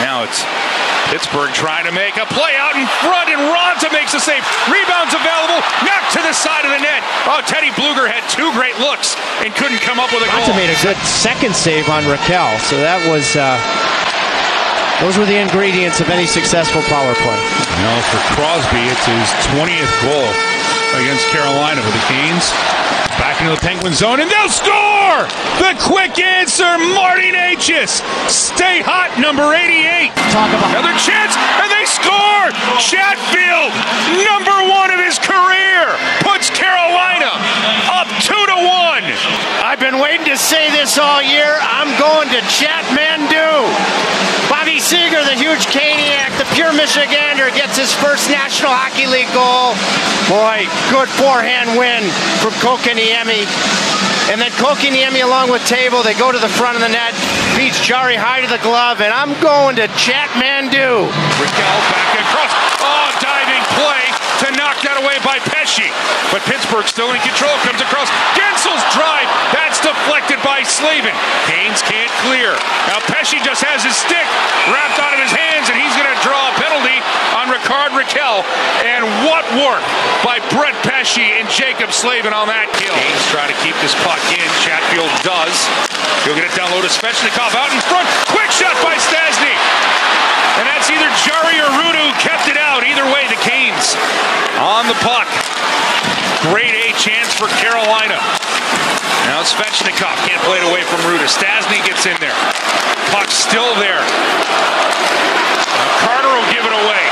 Now it's Pittsburgh trying to make a play out in front, and Raanta makes the save. Rebounds available, knocked to the side of the net. Oh, Teddy Blueger had two great looks and couldn't come up with a Raanta goal. made a good second save on Rakell, so that was uh, those were the ingredients of any successful power play. You know, for Crosby, it's his 20th goal against Carolina for the Canes. Back into the Penguin zone, and they'll score! The quick answer, Marty Necas. Stay hot, number 88. Talk about Another chance, and they score! Chatfield, number one of his career, puts Carolina up two one. I've been waiting to say this all year. I'm going to Chatmandu. Bobby Seger, the huge Caniac, the pure Michigander, gets his first National Hockey League goal. Boy, good forehand win from Kotkaniemi. And then Kotkaniemi along with Table, they go to the front of the net, beats Jarry high to the glove, and I'm going to Chatmandu. Rakell back across. Oh, diving play to knock that away by Pesce. But Pittsburgh still in control. Comes across. Guentzel's drive. That's deflected by Slavin. Haynes can't clear. Now Pesce just has his stick wrapped out of his hands, and he's going to draw a penalty on Rickard Rakell. And what work by Brett Pesce and Jaccob Slavin on that kill. Haynes try to keep this puck in. Chatfield does. He'll get it down low to Svechnikov out in front. Quick shot by Stastny. And that's either Jarry or Ruda who kept it out. Either way, the Canes on the puck. Great A chance for Carolina. Now Svechnikov can't play it away from Ruda. Stastny gets in there. Puck still there. Now Carter will give it away.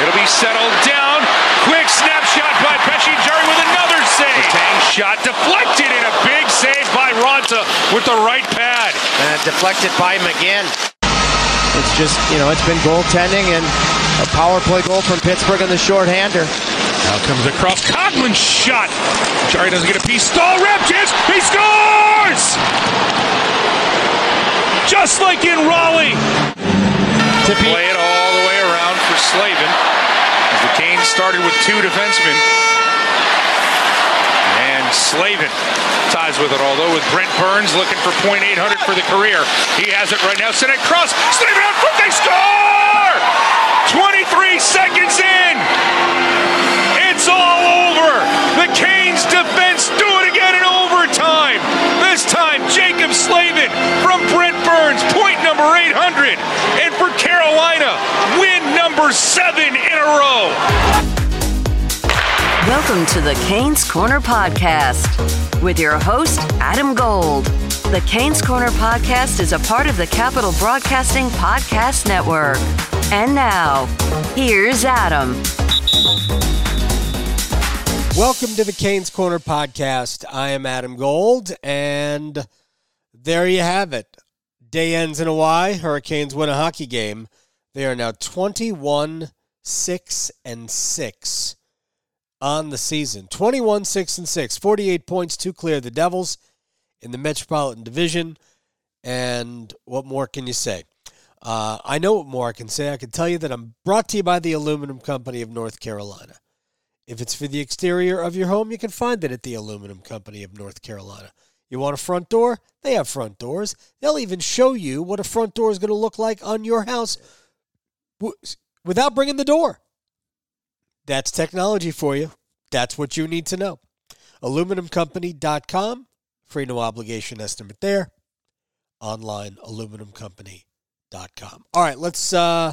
It'll be settled down. Quick snapshot by Pesce. Jarry with another save. Tang shot deflected and a big save by Raanta with the right pad. Uh, deflected by McGinn. It's just, you know, it's been goaltending and a power play goal from Pittsburgh on the shorthander. Now comes across Coghlan's shot. Jarry doesn't get a piece. Staal wrap chance. He scores! Just like in Raleigh. To be, Play it all the way around for Slavin. As the Canes started with two defensemen. Slavin ties with it, although with Brent Burns looking for .800 for the career. He has it right now. Send it across. Slavin out front. They score! 23 seconds in. It's all over. The Canes defense do it again in overtime. This time, Jaccob Slavin from Brent Burns, point number 800. And for Carolina, win number seven in a row. Welcome to the Canes Corner Podcast with your host, Adam Gold. The Canes Corner Podcast is a part of the Capital Broadcasting Podcast Network. And now, here's Adam. Welcome to the Canes Corner podcast. I am Adam Gold, and there you have it. Day ends in a Y. Hurricanes win a hockey game. They are now 21 6 and 6 on the season. 21 6 and 6. 48 points to clear the Devils in the Metropolitan Division. And what more can you say? Uh, I know what more I can say. I can tell you that I'm brought to you by the Aluminum Company of North Carolina. If it's for the exterior of your home, you can find it at the Aluminum Company of North Carolina. You want a front door? They have front doors. They'll even show you what a front door is going to look like on your house without bringing the door. That's technology for you. That's what you need to know. Aluminumcompany.com. Free no obligation estimate there. Online, aluminumcompany.com. All right, let's uh,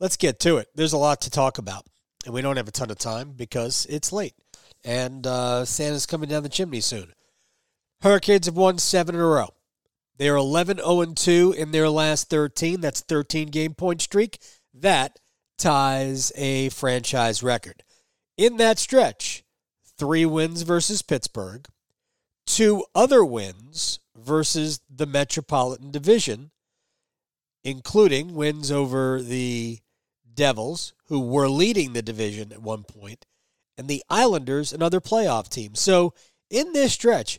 let's get to it. There's a lot to talk about and we don't have a ton of time because it's late and uh, Santa's coming down the chimney soon. Hurricanes have won seven in a row. They are 11 0 2 in their last 13. That's 13 game point streak. That ties a franchise record. In that stretch, three wins versus Pittsburgh, two other wins versus the Metropolitan Division, including wins over the Devils, who were leading the division at one point, and the Islanders, another playoff team. So in this stretch,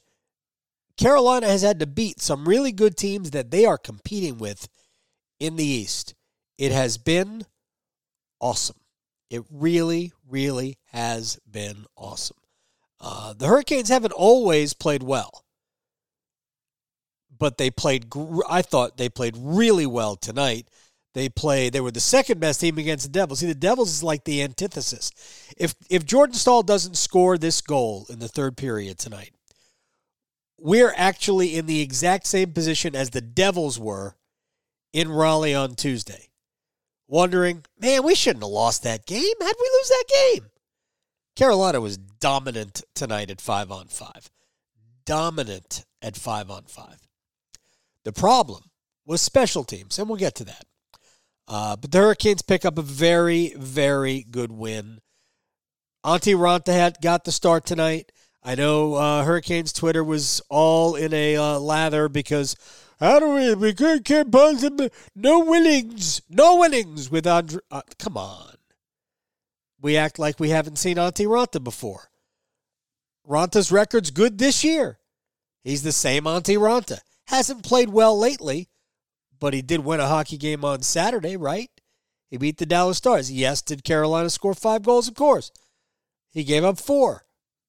Carolina has had to beat some really good teams that they are competing with in the East. It has been awesome. It really, really has been awesome. Uh, the Hurricanes haven't always played well, but they played. I thought they played really well tonight. They play. They were the second best team against the Devils. See, the Devils is like the antithesis. If if Jordan Staal doesn't score this goal in the third period tonight, we're actually in the exact same position as the Devils were in Raleigh on Tuesday. Wondering, man, we shouldn't have lost that game. How'd we lose that game? Carolina was dominant tonight at five on five. Dominant at five on five. The problem was special teams, and we'll get to that. Uh, but the Hurricanes pick up a very, very good win. Antti Raanta had got the start tonight. I know uh, Hurricanes Twitter was all in a uh, lather because how do we we pull no winnings, no winnings with Andre. Uh, come on, we act like we haven't seen Antti Raanta before. Raanta's record's good this year. He's the same Antti Raanta. Hasn't played well lately, but he did win a hockey game on Saturday, right? He beat the Dallas Stars. Yes, did Carolina score five goals? Of course. He gave up four,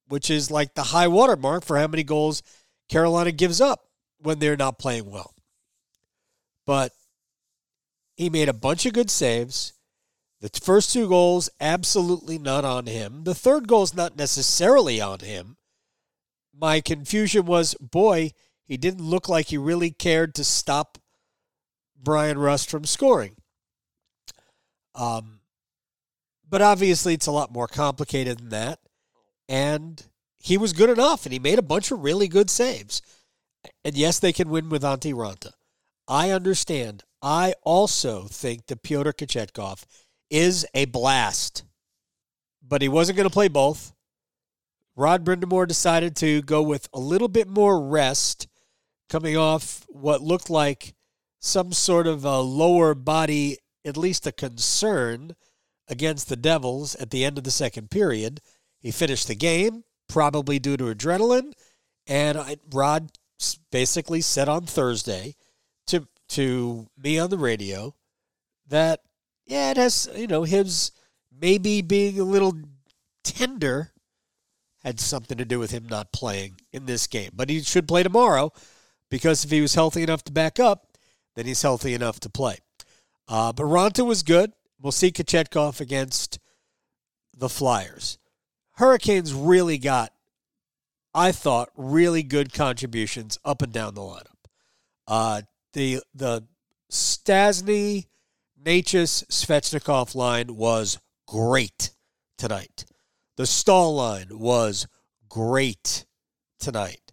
which is like the high water mark for how many goals Carolina gives up when they're not playing well. But he made a bunch of good saves. The first two goals, absolutely not on him. The third goal is not necessarily on him. My confusion was boy, he didn't look like he really cared to stop Bryan Rust from scoring. Um, but obviously, it's a lot more complicated than that. And he was good enough, and he made a bunch of really good saves. And yes, they can win with Antti Raanta. I understand. I also think that Pyotr Kochetkov is a blast, but he wasn't going to play both. Rod Brind'Amour decided to go with a little bit more rest coming off what looked like some sort of a lower body, at least a concern against the Devils at the end of the second period. He finished the game, probably due to adrenaline, and Rod basically said on Thursday to to me on the radio that yeah, it has you know his maybe being a little tender had something to do with him not playing in this game, but he should play tomorrow because if he was healthy enough to back up, then he's healthy enough to play. Uh, but Raanta was good. We'll see Kochetkov against the Flyers. Hurricanes really got, I thought, really good contributions up and down the lineup. Uh, the the Stastny, Necas, Svechnikov line was great tonight. The Staal line was great tonight.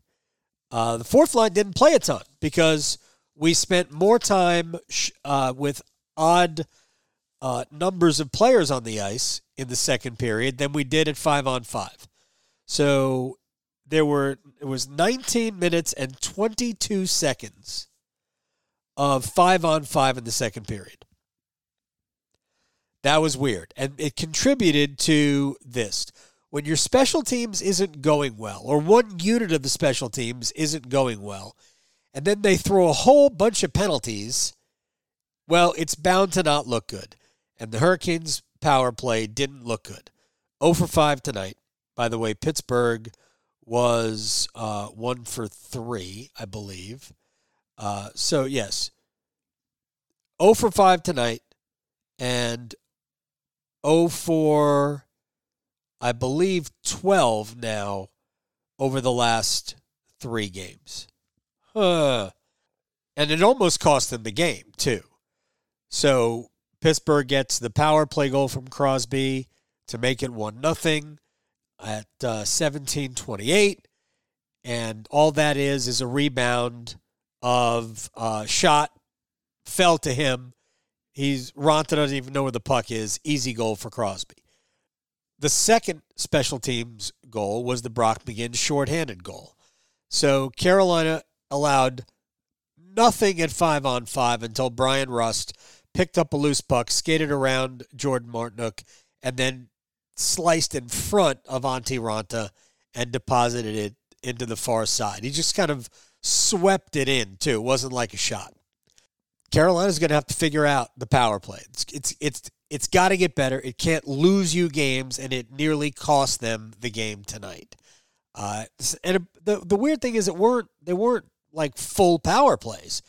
Uh, the fourth line didn't play a ton because – we spent more time uh, with odd uh, numbers of players on the ice in the second period than we did at five on five. So there were it was 19 minutes and 22 seconds of five on five in the second period. That was weird, and it contributed to this. When your special teams isn't going well, or one unit of the special teams isn't going well, and then they throw a whole bunch of penalties, well, it's bound to not look good. And the Hurricanes' power play didn't look good. 0 for 5 tonight. By the way, Pittsburgh was uh, 1 for 3, I believe. Uh, so, yes, 0 for 5 tonight and 0 for, I believe, 12 now over the last three games. Uh, and it almost cost them the game, too. So Pittsburgh gets the power play goal from Crosby to make it 1 nothing at uh, 17-28 and all that is is a rebound of uh, shot fell to him. He's Raanta doesn't even know where the puck is. Easy goal for Crosby. The second special teams goal was the Brock McGinn shorthanded goal. So Carolina allowed nothing at five on five until Bryan Rust picked up a loose puck, skated around Jordan Martinook, and then sliced in front of Antti Raanta and deposited it into the far side. He just kind of swept it in too. It wasn't like a shot. Carolina's going to have to figure out the power play. It's it's it's it's got to get better. It can't lose you games, and it nearly cost them the game tonight. Uh, and the the weird thing is, it weren't they weren't like full power plays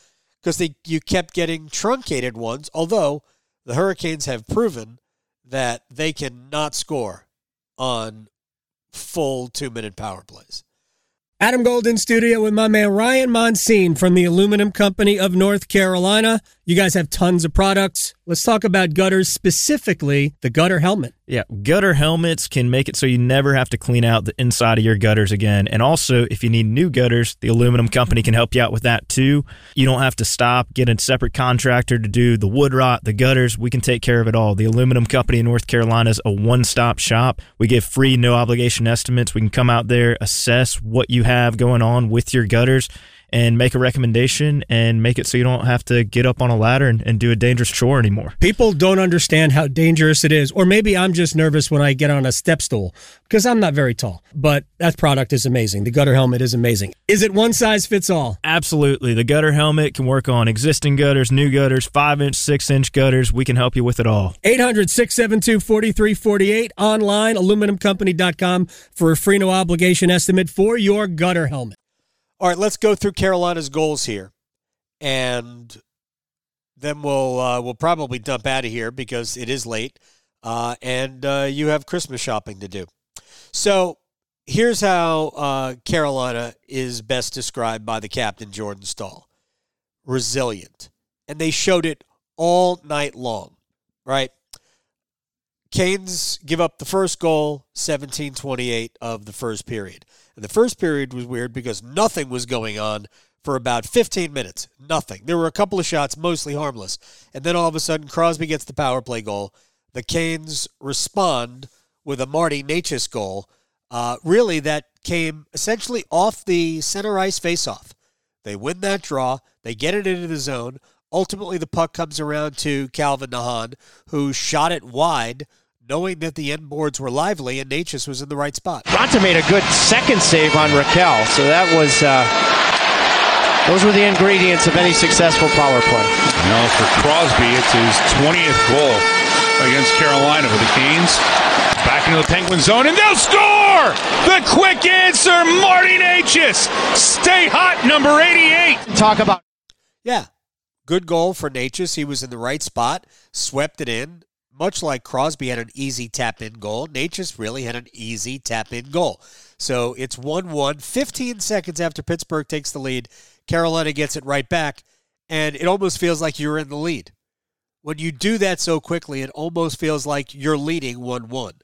because they you kept getting truncated ones. Although the Hurricanes have proven that they cannot score on full two minute power plays. Adam Golden studio with my man Ryan Monsine from the Aluminum Company of North Carolina. You guys have tons of products. Let's talk about gutters, specifically the gutter helmet. Yeah, gutter helmets can make it so you never have to clean out the inside of your gutters again. And also, if you need new gutters, the aluminum company can help you out with that too. You don't have to stop, get a separate contractor to do the wood rot, the gutters. We can take care of it all. The aluminum company in North Carolina is a one stop shop. We give free, no obligation estimates. We can come out there, assess what you have going on with your gutters and make a recommendation and make it so you don't have to get up on a ladder and, and, do a dangerous chore anymore. People don't understand how dangerous it is, or maybe I'm just nervous when I get on a step stool because I'm not very tall. But that product is amazing. The gutter helmet is amazing. Is it one size fits all? Absolutely. The gutter helmet can work on existing gutters, new gutters, five inch, six inch gutters. We can help you with it all. 800 672 4348 online, aluminumcompany.com for a free no obligation estimate for your gutter helmet. All right, let's go through Carolina's goals here, and then we'll uh, we'll probably dump out of here because it is late, uh, and uh, you have Christmas shopping to do. So here's how uh, Carolina is best described by the captain Jordan Staal: resilient, and they showed it all night long. Right? Canes give up the first goal, 17-28 of the first period. And the first period was weird because nothing was going on for about 15 minutes. Nothing. There were a couple of shots, mostly harmless. And then all of a sudden, Crosby gets the power play goal. The Canes respond with a Marty Necas goal. Uh, really, that came essentially off the center ice faceoff. They win that draw. They get it into the zone. Ultimately, the puck comes around to Calvin de Haan, who shot it wide knowing that the end boards were lively and Necas was in the right spot. Raanta made a good second save on Rakell, so that was uh, those were the ingredients of any successful power play. Now for Crosby, it's his 20th goal against Carolina for the Canes. Back into the Penguin zone, and they'll score! The quick answer, Marty Necas. Stay hot, number 88. Talk about. Yeah, good goal for Necas. He was in the right spot, swept it in, much like Crosby had an easy tap in goal, Necas really had an easy tap in goal. So it's 1 1. 15 seconds after Pittsburgh takes the lead, Carolina gets it right back, and it almost feels like you're in the lead. When you do that so quickly, it almost feels like you're leading 1 1.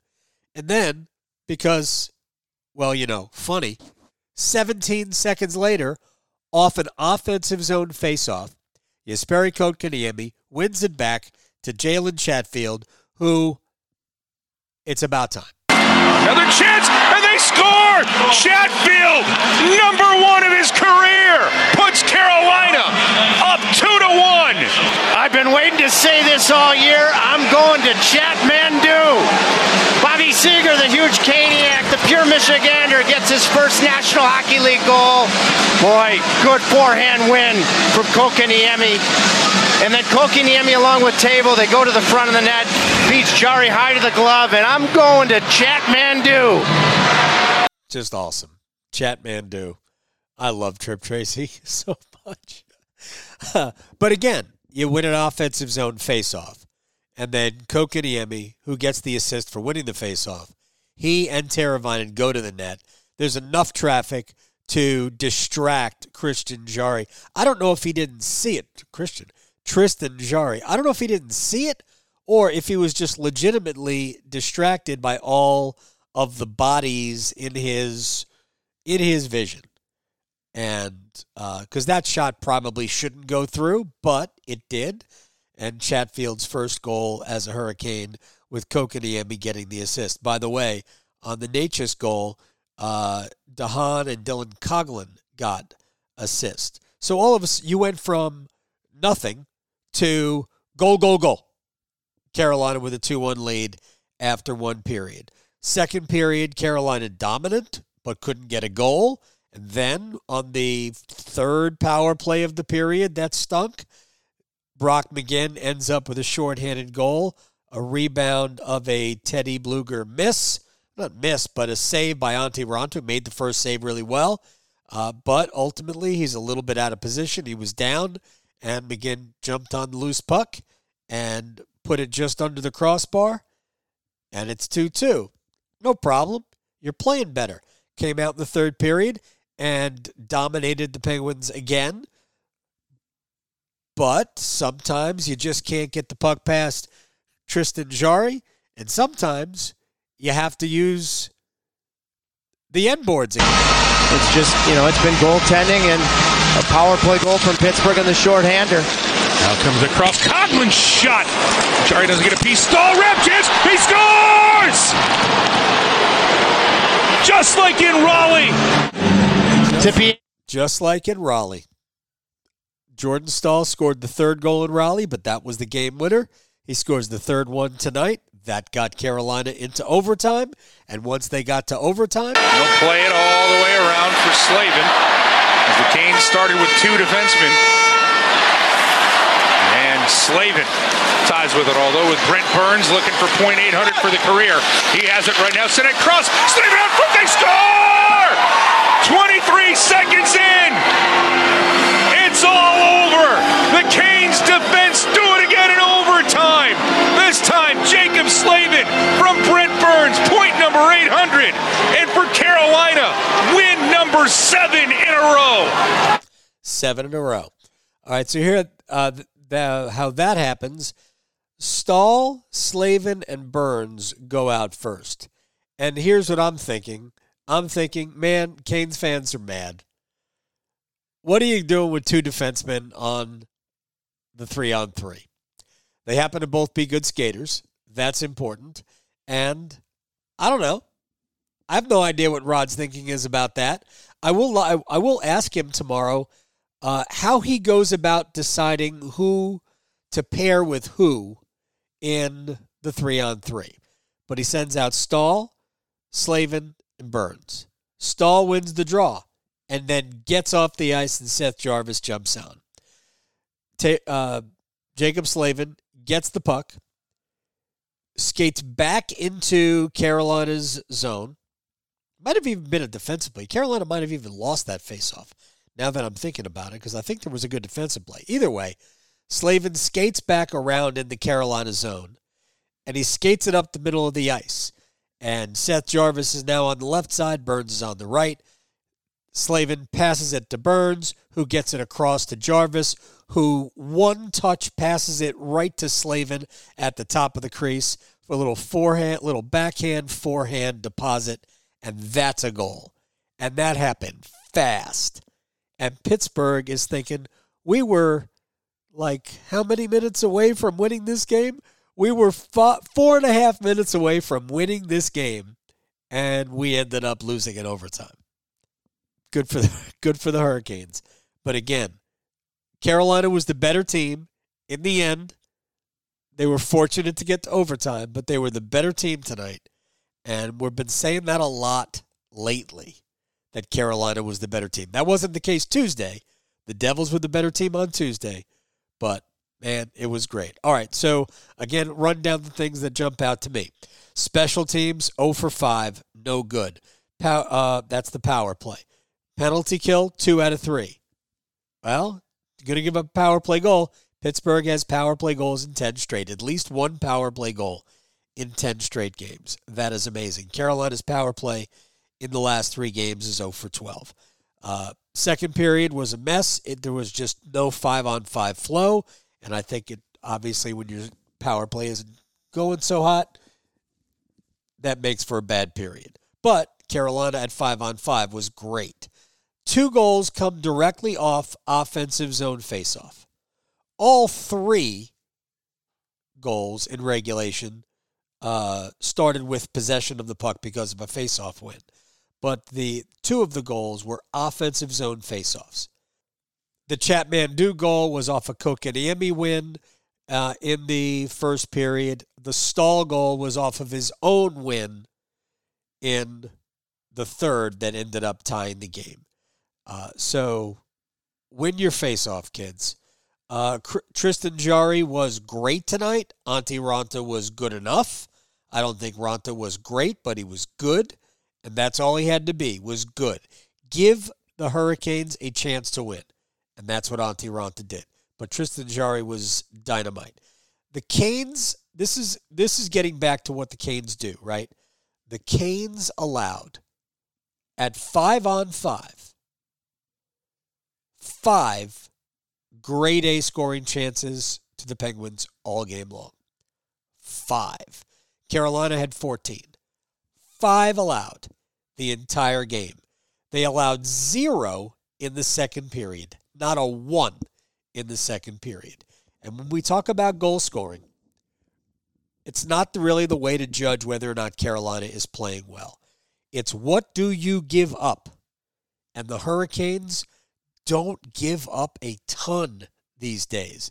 And then, because, well, you know, funny, 17 seconds later, off an offensive zone faceoff, Jesperi Kotkaniemi wins it back to Jalen Chatfield, who it's about time. Another chance, and they score! Chatfield, number one of his career, puts Carolina up two to one. I've been waiting to say this all year. I'm going to Chatmandu. Bobby Seger, the huge Caniac, the pure Michigander, gets his first National Hockey League goal. Boy, good forehand win from Kotkaniemi. And then Kotkaniemi along with Table, they go to the front of the net, beats Jarry high to the glove, and I'm going to Chatmandu. Just awesome. Chatmandu. I love Tripp Tracy so much. but again, you win an offensive zone faceoff. And then Kotkaniemi, who gets the assist for winning the faceoff, he and Teravainen go to the net. There's enough traffic to distract Christian Jarry. I don't know if he didn't see it, Christian. Tristan Jarry. I don't know if he didn't see it or if he was just legitimately distracted by all of the bodies in his in his vision. And because uh, that shot probably shouldn't go through, but it did. And Chatfield's first goal as a Hurricane with Kotkaniemi getting the assist. By the way, on the Necas goal, uh, de Haan and Dylan Coghlan got assist. So all of us, you went from nothing to goal, goal, goal. Carolina with a 2 1 lead after one period. Second period, Carolina dominant, but couldn't get a goal. Then on the third power play of the period, that stunk. Brock McGinn ends up with a shorthanded goal, a rebound of a Teddy Blueger miss. Not miss, but a save by Antti Raanta, made the first save really well. Uh, but ultimately, he's a little bit out of position. He was down, and McGinn jumped on the loose puck and put it just under the crossbar, and it's 2 2. No problem. You're playing better. Came out in the third period and dominated the Penguins again. But sometimes you just can't get the puck past Tristan Jarry, and sometimes you have to use the end boards again. It's just, you know, it's been goaltending and a power play goal from Pittsburgh on the shorthander. Now comes across Coghlan's shot. Jarry doesn't get a piece. Staal rep chance. He scores! Just like in Raleigh. Tippy. Just like in Raleigh. Jordan Staal scored the third goal in Raleigh, but that was the game winner. He scores the third one tonight. That got Carolina into overtime. And once they got to overtime, They'll play it all the way around for Slavin. As the Canes started with two defensemen. And Slavin ties with it, although with Brent Burns looking for .800 for the career. He has it right now. Send it across. Slavin out front. They score! 23 seconds in. It's all over. The Canes defense do it again in overtime. This time, Jaccob Slavin from Brent Burns, point number 800. And for Carolina, win number seven in a row. seven in a row. All right, so here, uh, th- the, how that happens Staal, Slavin, and Burns go out first. And here's what I'm thinking I'm thinking, man, Canes fans are mad. What are you doing with two defensemen on the three on three? They happen to both be good skaters. That's important. And I don't know. I have no idea what Rod's thinking is about that. I will I, will ask him tomorrow uh, how he goes about deciding who to pair with who in the three on three. But he sends out Staal, Slavin, and Burns. Staal wins the draw and then gets off the ice and Seth Jarvis jumps on. Ta- uh, Jaccob Slavin gets the puck, skates back into Carolina's zone. Might have even been a defensively. Carolina might have even lost that faceoff. Now that I'm thinking about it, because I think there was a good defensive play. Either way, Slavin skates back around in the Carolina zone, and he skates it up the middle of the ice. And Seth Jarvis is now on the left side. Burns is on the right. Slavin passes it to Burns, who gets it across to Jarvis, who one touch passes it right to Slavin at the top of the crease for a little forehand, little backhand forehand deposit, and that's a goal. And that happened fast. And Pittsburgh is thinking, we were like how many minutes away from winning this game? We were fo- four and a half minutes away from winning this game, and we ended up losing in overtime. Good for the good for the Hurricanes, but again, Carolina was the better team in the end. They were fortunate to get to overtime, but they were the better team tonight, and we've been saying that a lot lately. That Carolina was the better team. That wasn't the case Tuesday. The Devils were the better team on Tuesday, but man, it was great. All right, so again, run down the things that jump out to me. Special teams, 0 for 5, no good. Pow- uh, that's the power play. Penalty kill, 2 out of 3. Well, going to give a power play goal. Pittsburgh has power play goals in 10 straight, at least one power play goal in 10 straight games. That is amazing. Carolina's power play in the last three games is 0 for 12. Uh, second period was a mess. It, there was just no five on five flow. And I think it obviously, when your power play isn't going so hot, that makes for a bad period. But Carolina at five on five was great. Two goals come directly off offensive zone faceoff. All three goals in regulation uh, started with possession of the puck because of a faceoff win. But the two of the goals were offensive zone faceoffs. The Chatmandu goal was off a Kotkaniemi win uh, in the first period. The Staal goal was off of his own win in the third that ended up tying the game. Uh, so win your face off, kids. Uh, Tristan Jarry was great tonight. Antti Raanta was good enough. I don't think Raanta was great, but he was good, and that's all he had to be was good. Give the Hurricanes a chance to win, and that's what Antti Raanta did. But Tristan Jarry was dynamite. The Canes, this is this is getting back to what the Canes do, right? The Canes allowed at five on five, five grade A scoring chances to the Penguins all game long. Five. Carolina had 14. Five allowed the entire game. They allowed zero in the second period, not a one in the second period. And when we talk about goal scoring, it's not really the way to judge whether or not Carolina is playing well. It's what do you give up? And the Hurricanes don't give up a ton these days.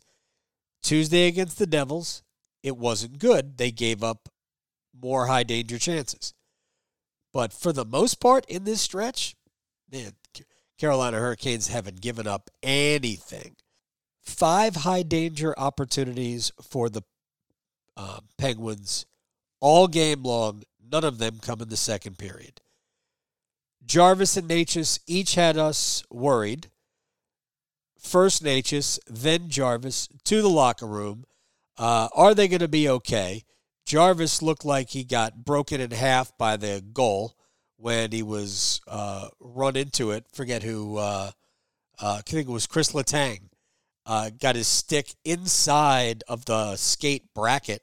Tuesday against the Devils, it wasn't good. They gave up more high danger chances. But for the most part in this stretch, man, Carolina Hurricanes haven't given up anything. Five high danger opportunities for the uh, Penguins all game long. None of them come in the second period. Jarvis and Necas each had us worried first Necas, then Jarvis to the locker room. Uh, are they going to be okay? Jarvis looked like he got broken in half by the goal when he was uh, run into it. Forget who. Uh, uh I think it was Chris Letang. Uh, got his stick inside of the skate bracket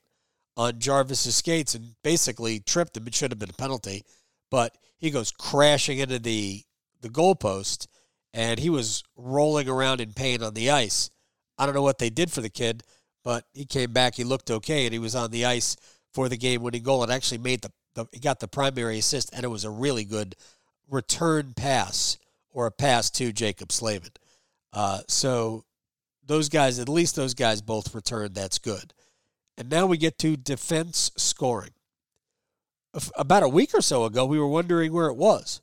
on Jarvis's skates and basically tripped him. It should have been a penalty, but he goes crashing into the the goalpost and he was rolling around in pain on the ice. I don't know what they did for the kid, but he came back. He looked okay, and he was on the ice for the game-winning goal. And actually made the, the he got the primary assist, and it was a really good return pass or a pass to Jaccob Slavin. Uh, so those guys, at least those guys, both returned. That's good. And now we get to defense scoring. About a week or so ago, we were wondering where it was.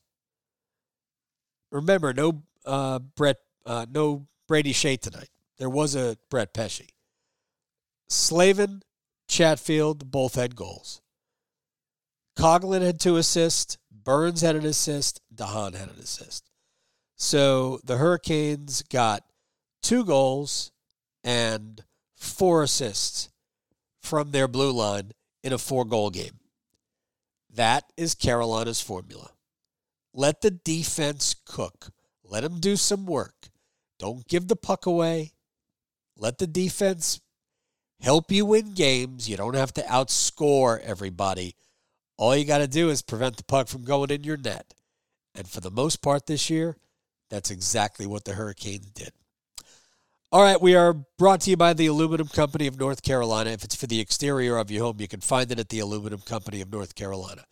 Remember, no uh, Brett, uh, no Brady Skjei tonight. There was a Brett Pesce. Slavin, Chatfield both had goals. Coghlan had two assists. Burns had an assist. DeHaan had an assist. So the Hurricanes got two goals and four assists from their blue line in a four goal game. That is Carolina's formula. Let the defense cook. Let them do some work. Don't give the puck away. Let the defense help you win games. You don't have to outscore everybody. All you got to do is prevent the puck from going in your net. And for the most part this year, that's exactly what the Hurricanes did. All right, we are brought to you by the Aluminum Company of North Carolina. If it's for the exterior of your home, you can find it at the Aluminum Company of North Carolina.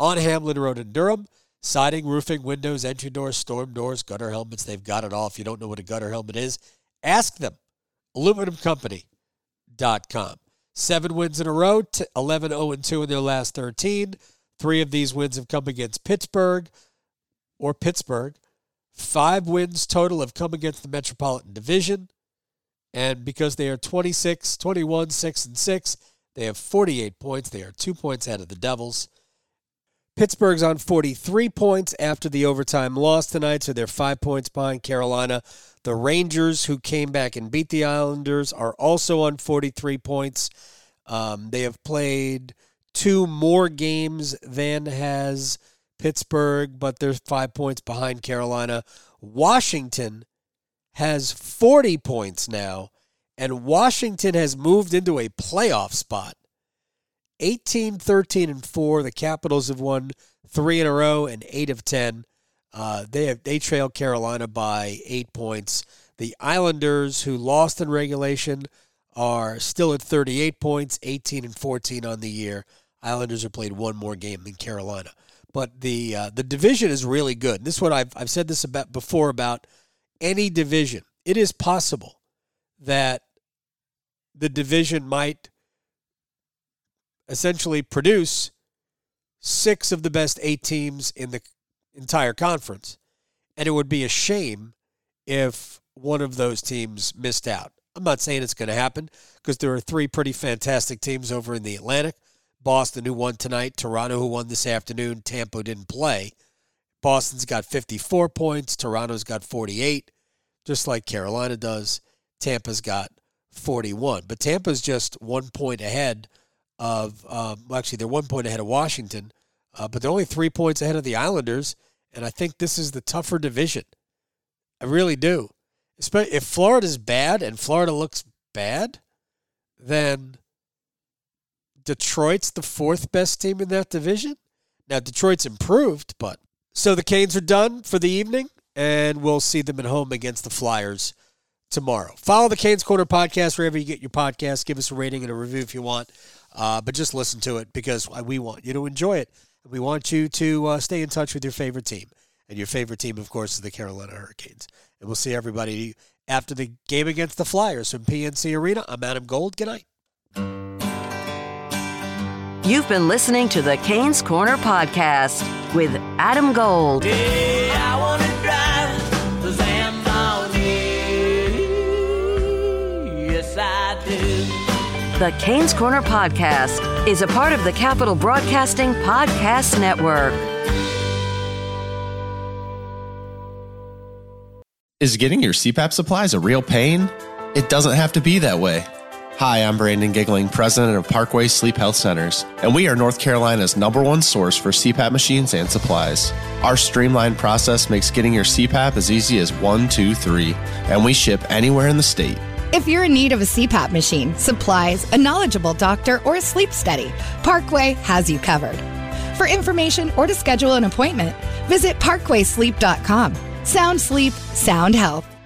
On Hamlin Road in Durham, Siding, roofing, windows, entry doors, storm doors, gutter helmets. They've got it all. If you don't know what a gutter helmet is, ask them. AluminumCompany.com. Seven wins in a row, 11 0 2 in their last 13. Three of these wins have come against Pittsburgh or Pittsburgh. Five wins total have come against the Metropolitan Division. And because they are 26, 21, 6, and 6, they have 48 points. They are two points ahead of the Devils. Pittsburgh's on 43 points after the overtime loss tonight, so they're five points behind Carolina. The Rangers, who came back and beat the Islanders, are also on 43 points. Um, they have played two more games than has Pittsburgh, but they're five points behind Carolina. Washington has 40 points now, and Washington has moved into a playoff spot. 18, 13, and 4. The Capitals have won three in a row and eight of 10. Uh, they have they trail Carolina by eight points. The Islanders, who lost in regulation, are still at 38 points, 18 and 14 on the year. Islanders have played one more game than Carolina, but the uh, the division is really good. This is what I've I've said this about before about any division. it is possible that the division might essentially produce six of the best eight teams in the entire conference. And it would be a shame if one of those teams missed out. I'm not saying it's going to happen because there are three pretty fantastic teams over in the Atlantic. Boston, who won tonight, Toronto, who won this afternoon, Tampa didn't play. Boston's got 54 points, Toronto's got 48, just like Carolina does. Tampa's got 41. But Tampa's just one point ahead of, um, well, actually, they're one point ahead of Washington, uh, but they're only three points ahead of the Islanders. And I think this is the tougher division. I really do. If Florida's bad and Florida looks bad, then Detroit's the fourth best team in that division. Now, Detroit's improved, but. So the Canes are done for the evening, and we'll see them at home against the Flyers tomorrow. Follow the Canes Corner podcast wherever you get your podcast. Give us a rating and a review if you want, uh, but just listen to it because we want you to enjoy it. We want you to uh, stay in touch with your favorite team. And your favorite team, of course, is the Carolina Hurricanes. And we'll see everybody after the game against the Flyers from PNC Arena. I'm Adam Gold. Good night. You've been listening to the Canes Corner podcast with Adam Gold. The Canes Corner podcast is a part of the Capital Broadcasting Podcast Network. Is getting your CPAP supplies a real pain? It doesn't have to be that way. Hi, I'm Brandon Giggling, president of Parkway Sleep Health Centers, and we are North Carolina's number one source for CPAP machines and supplies. Our streamlined process makes getting your CPAP as easy as one, two, three, and we ship anywhere in the state. If you're in need of a CPAP machine, supplies, a knowledgeable doctor, or a sleep study, Parkway has you covered. For information or to schedule an appointment, visit parkwaysleep.com. Sound sleep, sound health.